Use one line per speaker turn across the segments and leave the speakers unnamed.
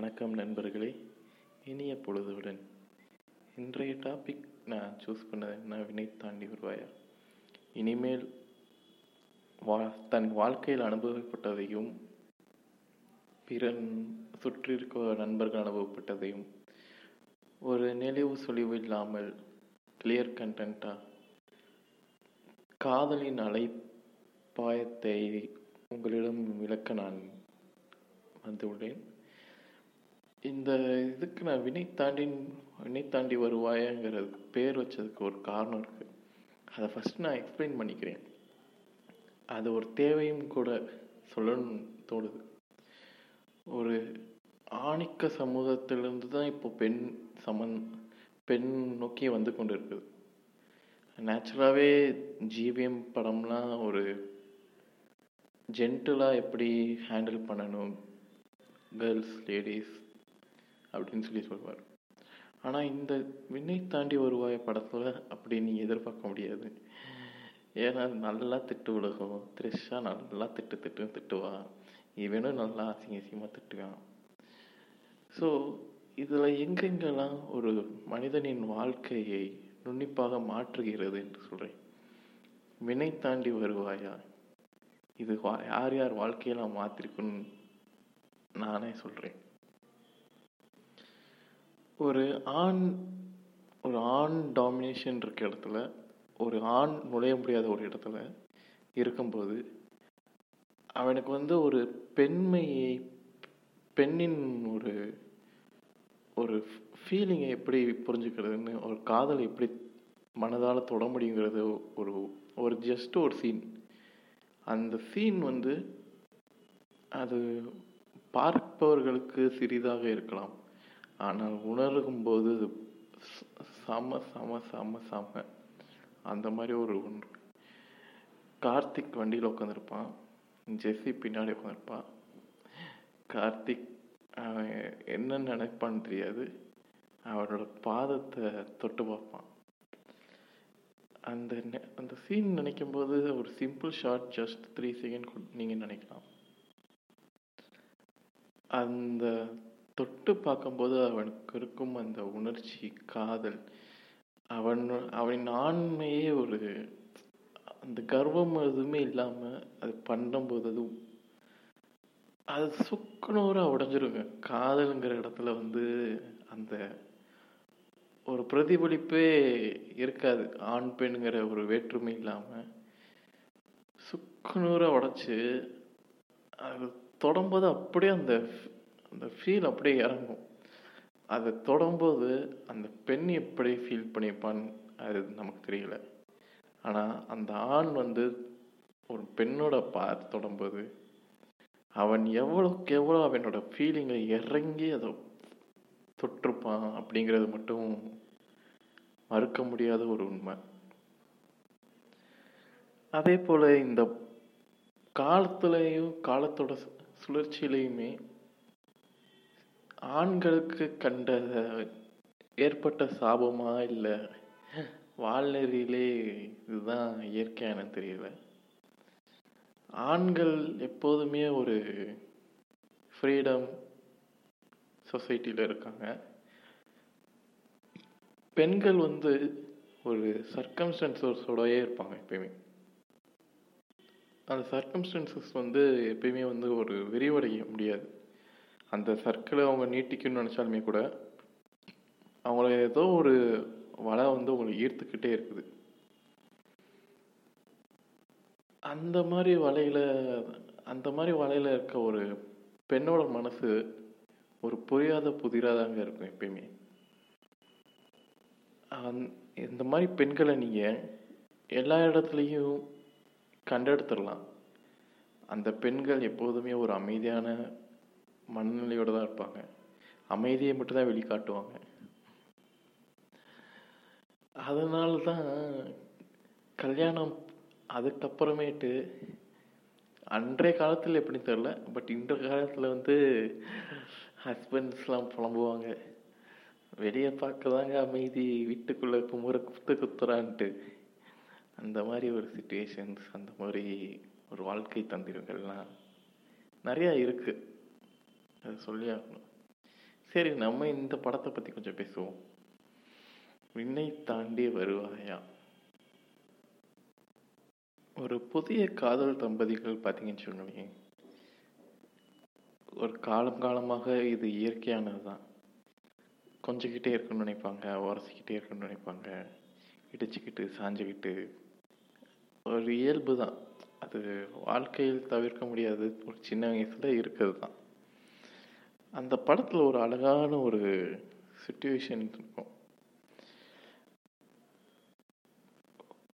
வணக்கம் நண்பர்களே இனிய பொழுதுடன். இன்றைய டாபிக் நான் சூஸ் பண்ணது என்ன வினை தாண்டி வருவாயா? இனிமேல் வா தன் வாழ்க்கையில் அனுபவப்பட்டதையும் பிறன் சுற்றிருக்க நண்பர்கள் அனுபவப்பட்டதையும் ஒரு நெளிவு சுழிவு இல்லாமல் கிளியர் கண்டென்ட்டாக காதலின் அலைப்பாயத்தை உங்களிடம் விளக்க நான் வந்துள்ளேன். இந்த இதுக்கு நான் வினை தாண்டி வினை தாண்டி வருவாயங்கிறதுக்கு பேர் வச்சதுக்கு ஒரு காரணம் இருக்குது அதை ஃபஸ்ட் நான் எக்ஸ்பிளைன் பண்ணிக்கிறேன். அது ஒரு தேவையும் கூட சொல்லணும்னு தோணுது. ஒரு ஆணிக்க சமூகத்திலிருந்து தான் இப்போ பெண் சமன் பெண் நோக்கி வந்து கொண்டு இருக்குது நேச்சுரலாகவே ஜிவிஎம் படம்லாம் ஒரு ஜென்டிலாக எப்படி ஹேண்டில் பண்ணணும்? கேர்ள்ஸ் லேடிஸ் அப்படின்னு சொல்லி சொல்வார். ஆனால் இந்த விண்ணை தாண்டி வருவாய் படத்தில் அப்படி நீ எதிர்பார்க்க முடியாது. ஏன்னா நல்லா திட்டு விடுகும் த்ரிஷா நல்லா திட்டு திட்டு திட்டுவா. இவனும் நல்லா அசிங்க அசிங்கமாக திட்டுவான். ஸோ இதில் எங்கெங்கெல்லாம் ஒரு மனிதனின் வாழ்க்கையை நுண்ணிப்பாக மாற்றுகிறது என்று சொல்கிறேன் வினை தாண்டி வருவாயா? இது வா- யார் யார் வாழ்க்கையெல்லாம் மாற்றிருக்குன்னு நானே சொல்கிறேன் ஒரு ஆண் ஒரு ஆண் டாமினேஷன் இருக்க இடத்துல ஒரு ஆண் நுழைய முடியாத ஒரு இடத்துல இருக்கும்போது அவனுக்கு வந்து ஒரு பெண்மையை பெண்ணின் ஒரு ஒரு ஃபீலிங்கை எப்படி புரிஞ்சுக்கிறதுன்னு ஒரு காதலை எப்படி மனதால் தொட முடியுங்கிறது ஒரு ஒரு ஜஸ்ட் ஒரு சீன் அந்த சீன் வந்து அது பார்ப்பவர்களுக்கு சிறிதாக இருக்கலாம். ஆனால் உணரும் போது அது சம சம சம சம. அந்த மாதிரி ஒரு ஒன்று. கார்த்திக் வண்டியில் உட்காந்துருப்பான் ஜெஸ்ஸி பின்னாடி உட்காந்துருப்பான் கார்த்திக் அவன் என்ன நினைப்பான்னு தெரியாது. அவனோட பாதத்தை தொட்டு பார்ப்பான். அந்த நெ- அந்த சீன் நினைக்கும் போது ஒரு simple short just three second நீங்கள் நினைக்கலாம். அந்த தொட்டு பார்க்கும்போது அவனுக்கு இருக்கும் அந்த உணர்ச்சி காதல் அவன் அவனின் ஆண்மையே ஒரு அந்த கர்வம் எதுவுமே இல்லாமல் அது பண்ணும்போது அது அது சுக்குநூறாக உடஞ்சிருங்க. காதலுங்கிற இடத்துல வந்து அந்த ஒரு பிரதிபலிப்பே இருக்காது. ஆண் பெண்ணுங்கிற ஒரு வேற்றுமை இல்லாமல் சுக்குநூறாக உடைச்சு அது தொடும்போது அப்படியே அந்த அந்த ஃபீல் அப்படியே இறங்கும். அதை தொடும்போது அந்த பெண் எப்படி ஃபீல் பண்ணியிருப்பான்னு அது நமக்கு தெரியல. ஆனால் அந்த ஆண் வந்து ஒரு பெண்ணோட பார்த்து தொடும்போது அவன் எவ்வளோக்கு எவ்வளோ அவனோட ஃபீலிங்கை இறங்கி அதை தொட்டிருப்பான் அப்படிங்கிறது மட்டும் மறுக்க முடியாத ஒரு உண்மை. அதே போல் இந்த காலத்துலேயும் காலத்தோட சு- சுழற்சியிலையுமே ஆண்களுக்கு கண்ட ஏற்பட்ட சாபமா இல்லை? வாழ்நெறியிலே இதுதான் இயற்கையான எனக்கு தெரியல. ஆண்கள் எப்போதுமே ஒரு ஃப்ரீடம் சொசைட்டியில் இருக்காங்க. பெண்கள் வந்து ஒரு சர்க்கம்ஸ்டன்சஸோடயே இருப்பாங்க எப்பயுமே. அந்த சர்க்கம்ஸ்டன்சஸ் வந்து எப்பயுமே வந்து ஒரு விரிவடைய முடியாது. அந்த சர்க்கிளை அவங்க நீட்டிக்கணும்னு நினச்சாலுமே கூட அவங்கள ஏதோ ஒரு வலை வந்து உங்களை ஈர்த்துக்கிட்டே இருக்குது. அந்த மாதிரி வலையில் அந்த மாதிரி வலையில இருக்க ஒரு பெண்ணோட மனசு ஒரு புரியாத புதிராதாங்க இருக்கும் எப்பயுமே. அந் இந்த மாதிரி பெண்களை நீங்கள் எல்லா இடத்துலையும் கண்டெடுத்துடலாம். அந்த பெண்கள் எப்போதுமே ஒரு அமைதியான மனநிலையோடு தான் இருப்பாங்க. அமைதியை மட்டும்தான் வெளிக்காட்டுவாங்க. அதனால தான் கல்யாணம் அதுக்கப்புறமேட்டு அன்றைய காலத்தில் எப்படி தெரில பட் இன்ற காலத்தில் வந்து ஹஸ்பண்ட்ஸ்லாம் புலம்புவாங்க. வெளியே பார்க்க தாங்க அமைதி வீட்டுக்குள்ளே குமுற குத்து குத்துறான்ட்டு. அந்த மாதிரி ஒரு சுச்சுவேஷன்ஸ் அந்த மாதிரி ஒரு வாழ்க்கை தந்திரங்கள்லாம் நிறையா இருக்குது அது சொல்லி ஆகணும். சரி நம்ம இந்த படத்தை பற்றி கொஞ்சம் பேசுவோம். விண்ணை தாண்டி வருவாயா? ஒரு புதிய காதல் தம்பதிகள் பார்த்தீங்கன்னு சொன்னீங்க. ஒரு காலம் காலமாக இது இயற்கையானது தான் கொஞ்சிக்கிட்டே இருக்கணும்னு நினைப்பாங்க உரசிக்கிட்டே இருக்கணும்னு நினைப்பாங்க இடிச்சுக்கிட்டு சாஞ்சுக்கிட்டு. ஒரு இயல்பு தான் அது வாழ்க்கையில் தவிர்க்க முடியாது ஒரு சின்ன வயசில் இருக்கிறது தான் அந்த படத்தில் ஒரு அழகான ஒரு சுச்சுவேஷன் இருக்கும்.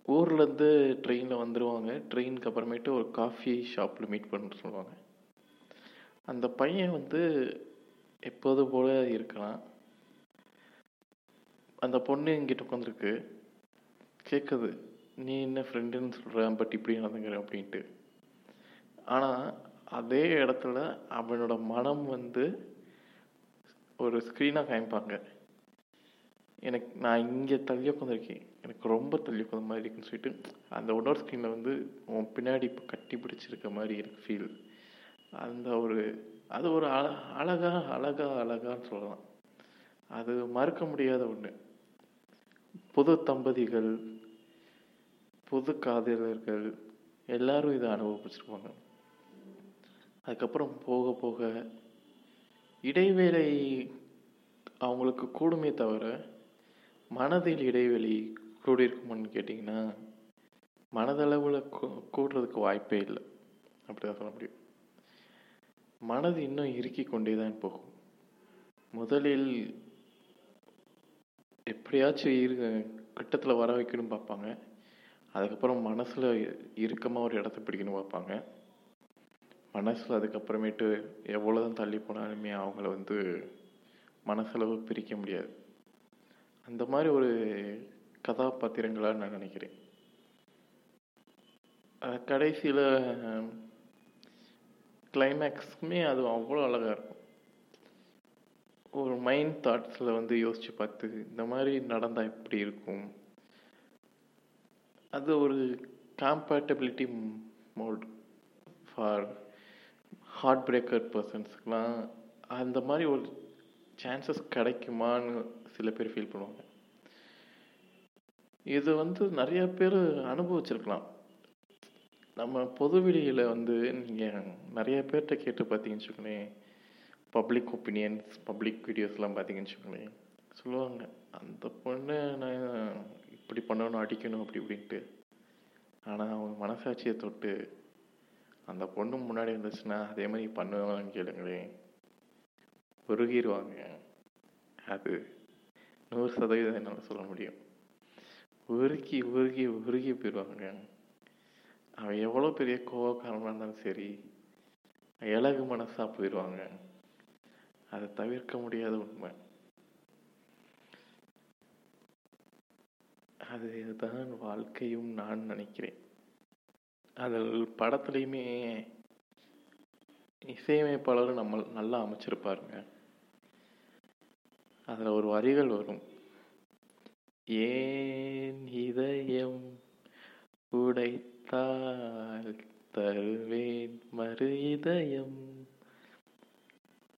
ஊர்லேருந்து ட்ரெயினில் வந்துடுவாங்க ட்ரெயினுக்கு அப்புறமேட்டு ஒரு காஃபி ஷாப்பில் மீட் பண்ண சொல்லுவாங்க. அந்த பையன் வந்து எப்போது போல இருக்கலாம். அந்த பொண்ணு எங்கிட்ட உட்காந்துருக்கு கேட்குது நீ என்ன ஃப்ரெண்டுன்னு சொல்கிற பட் இப்படி நடந்துக்கிற? அப்படின்ட்டு. ஆனால் அதே இடத்துல அவனோட மனம் வந்து ஒரு ஸ்க்ரீனாக காமிப்பாங்க. எனக்கு நான் இங்கே தள்ளி உட்காந்துருக்கேன் எனக்கு ரொம்ப தள்ளி உட்காந்த மாதிரி இருக்குன்னு சொல்லிட்டு அந்த இன்னொரு ஸ்க்ரீனில் வந்து உன் பின்னாடி இப்போ கட்டி பிடிச்சிருக்க மாதிரி எனக்கு ஃபீல் அந்த ஒரு அது ஒரு அழ அழகா அழகா அழகான்னு சொல்லலாம். அது மறுக்க முடியாத ஒன்று புது தம்பதிகள் புது காதலர்கள் எல்லாரும் இதை அனுபவிச்சிருப்பாங்க. அதுக்கப்புறம் போக போக இடைவேளை அவங்களுக்கு கூடுமே தவிர மனதில் இடைவெளி கூடியிருக்குமான்னு கேட்டிங்கன்னா மனதளவில் கூடுறதுக்கு வாய்ப்பே இல்லை. அப்படிதான் சொல்ல முடியும். மனது இன்னும் இறுக்கி கொண்டே தான் போகும். முதலில் எப்படியாச்சும் இரு கிட்டத்தில் வர வைக்கணும் பார்ப்பாங்க. அதுக்கப்புறம் மனசில் இறுக்கமாக ஒரு இடத்த பிடிக்கணும் பார்ப்பாங்க. மனசில் அதுக்கப்புறமேட்டு எவ்வளோ தான் தள்ளி போனாலுமே அவங்கள வந்து மனசளவு பிரிக்க முடியாது. அந்த மாதிரி ஒரு கதாபாத்திரங்களாக நான் நினைக்கிறேன். கடைசியில் கிளைமேக்ஸுமே அது அவ்வளோ அழகாக இருக்கும். ஒரு மைண்ட் தாட்ஸில் வந்து யோசித்து பார்த்து இந்த மாதிரி நடந்தால் எப்படி இருக்கும்? அது ஒரு compatibility mode for heart breaker பர்சன்ஸ்க்குலாம் அந்த மாதிரி ஒரு சான்சஸ் கிடைக்குமான்னு சில பேர் ஃபீல் பண்ணுவாங்க. இது வந்து நிறைய பேர் அனுபவிச்சிருக்கலாம். நம்ம பொதுவெளியில் வந்து நீங்கள் நிறைய பேர்கிட்ட கேட்டு பார்த்தீங்கன்னு வச்சுக்கோங்களேன். பப்ளிக் ஒப்பீனியன்ஸ் பப்ளிக் வீடியோஸ்லாம் பார்த்தீங்கன்னு வச்சுக்கோங்களேன். சொல்லுவாங்க அந்த பொண்ணை நான் இப்படி பண்ணணும் அடிக்கணும் அப்படி இப்படின்ட்டு. ஆனால் அவங்க மனசாட்சியை தொட்டு அந்த பொண்ணு முன்னாடி இருந்துச்சுன்னா அதே மாதிரி பண்ணுவாங்கன்னு கேளுங்களேன். உருகிடுவாங்க அது நூறு சதவீதம் என்னால் சொல்ல முடியும். உருகி உருகி உருகி போயிடுவாங்க அவன் எவ்வளோ பெரிய கோவக்காரனாக இருந்தாலும் சரி இலகு மனசாக போயிடுவாங்க அதை தவிர்க்க முடியாத உண்மை. அதுதான் வாழ்க்கையும் நான் நினைக்கிறேன். அதில் படத்துலையுமே இசையமைப்பாளரும் நம்ம நல்லா அமைச்சிருப்பாருங்க. அதில் ஒரு வரிகள் வரும். ஏன் இதயம் உடைத்தால் தருவேன் மறு இதயம்?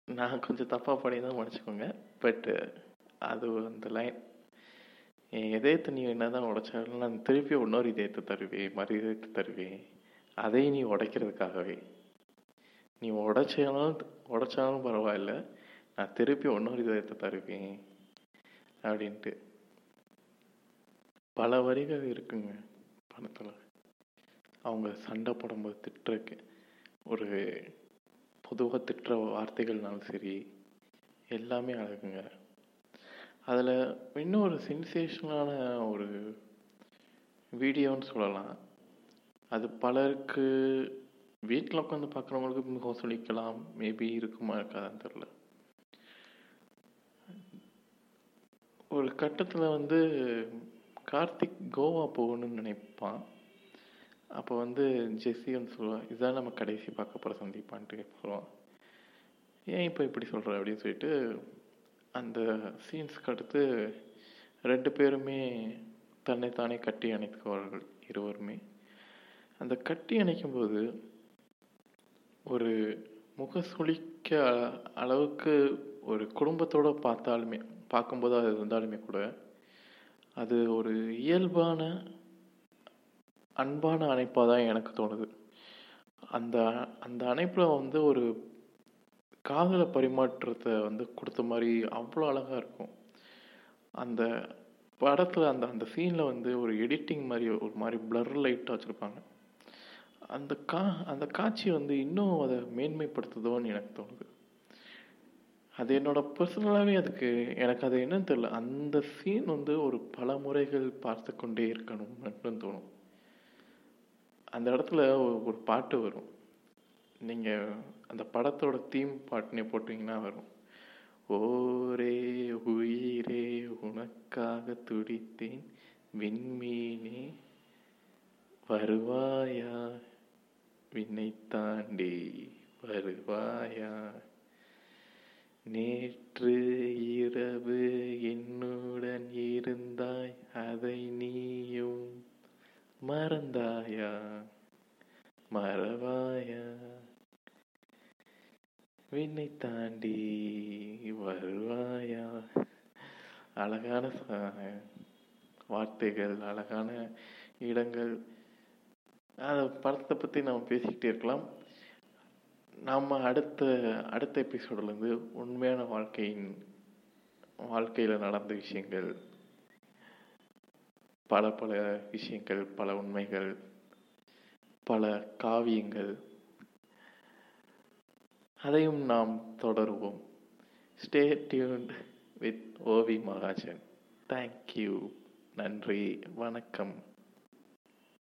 நான் கொஞ்சம் தப்பாக பண்ணி தான் மன்னிச்சுக்கோங்க பட்டு அது அந்த லைன் என் இதயத்தை நீ என்ன தான் உடைச்சாலும் நான் திருப்பி இன்னொரு இதயத்தை தருவேன் மறு இதயத்தை தருவேன். அதை நீ உடைக்கிறதுக்காகவே. நீ உடைச்சாலும் உடைச்சாலும் பரவாயில்ல. நான் திருப்பி இன்னொரு இதயத்தை தருவேன் அப்படின்ட்டு. பல வரிகள் இருக்குங்க படத்தில் அவங்க சண்டை போடும்போது திட்டுறக்கு. ஒரு பொதுவாக திட்டுற வார்த்தைகள்னாலும் சரி எல்லாமே அழகுங்க. அதில் இன்னும் ஒரு சென்சேஷனலான ஒரு வீடியோன்னு சொல்லலாம். அது பலருக்கு வீட்டில் உட்காந்து பார்க்குறவங்களுக்கு முகம் சொல்லிக்கலாம். மேபி இருக்குமா இருக்காதான்னு தெரில ஒரு கட்டத்தில் வந்து கார்த்திக் கோவா போகணும்னு நினைப்பான். அப்போ வந்து ஜெஸ்ஸி வந்து சொல்லுவான் இதுதான் நம்ம கடைசி பார்க்க போகிற சந்திப்பான்ட்டு சொல்லுவான். ஏன் இப்போ இப்படி சொல்கிற அப்படின்னு சொல்லிட்டு அந்த சீன்ஸ்க்கு அடுத்து ரெண்டு பேருமே தன்னைத்தானே கட்டி அணைத்துக்குவார்கள் இருவருமே. அந்த கட்டி அணைக்கும்போது ஒரு முக சுளிக்க அளவுக்கு ஒரு குடும்பத்தோடு பார்த்தாலுமே பார்க்கும்போது அது இருந்தாலுமே கூட அது ஒரு இயல்பான அன்பான அணைப்பாக தான் எனக்கு தோணுது. அந்த அந்த அணைப்பில் வந்து ஒரு காதல பரிமாற்றத்தை வந்து கொடுத்த மாதிரி அவ்வளோ அழகாக இருக்கும். அந்த படத்தில் அந்த அந்த சீனில் வந்து ஒரு எடிட்டிங் மாதிரி ஒரு மாதிரி பிளர் லைட்டாக வச்சுருப்பாங்க. அந்த கா அந்த காட்சி வந்து இன்னும் அதை மேன்மைப்படுத்துதோன்னு எனக்கு தோணுது. அது என்னோட பர்சனலாகவே அதுக்கு எனக்கு அது என்னன்னு தெரில அந்த சீன் வந்து ஒரு பல முறைகள் பார்த்து கொண்டே இருக்கணும் தோணும். அந்த இடத்துல ஒரு பாட்டு வரும். நீங்கள் அந்த படத்தோட தீம் பாட்டுனே போட்டிங்கன்னா வரும். ஓரே உயிரே உனக்காக துடித்தேன் விண்மீனே வருவாயா? விண்ணை தாண்டி வருவாயா? நேற்று இரவு என்னுடன் இருந்தாய் அதை நீயும் மறந்தாயா? மறவாயா? விண்ணை தாண்டி வருவாயா? அழகான ச- வார்த்தைகள் அழகான இடங்கள். அந்த படத்தை பற்றி நம்ம பேசிக்கிட்டே இருக்கலாம். நாம் அடுத்த அடுத்த எபிசோட்லேருந்து உண்மையான வாழ்க்கையின் வாழ்க்கையில் நடந்த விஷயங்கள் பல பல விஷயங்கள் பல உண்மைகள் பல காவியங்கள் அதையும் நாம் தொடருவோம். Stay tuned with Ovi Mahajan thank you நன்றி. வணக்கம்.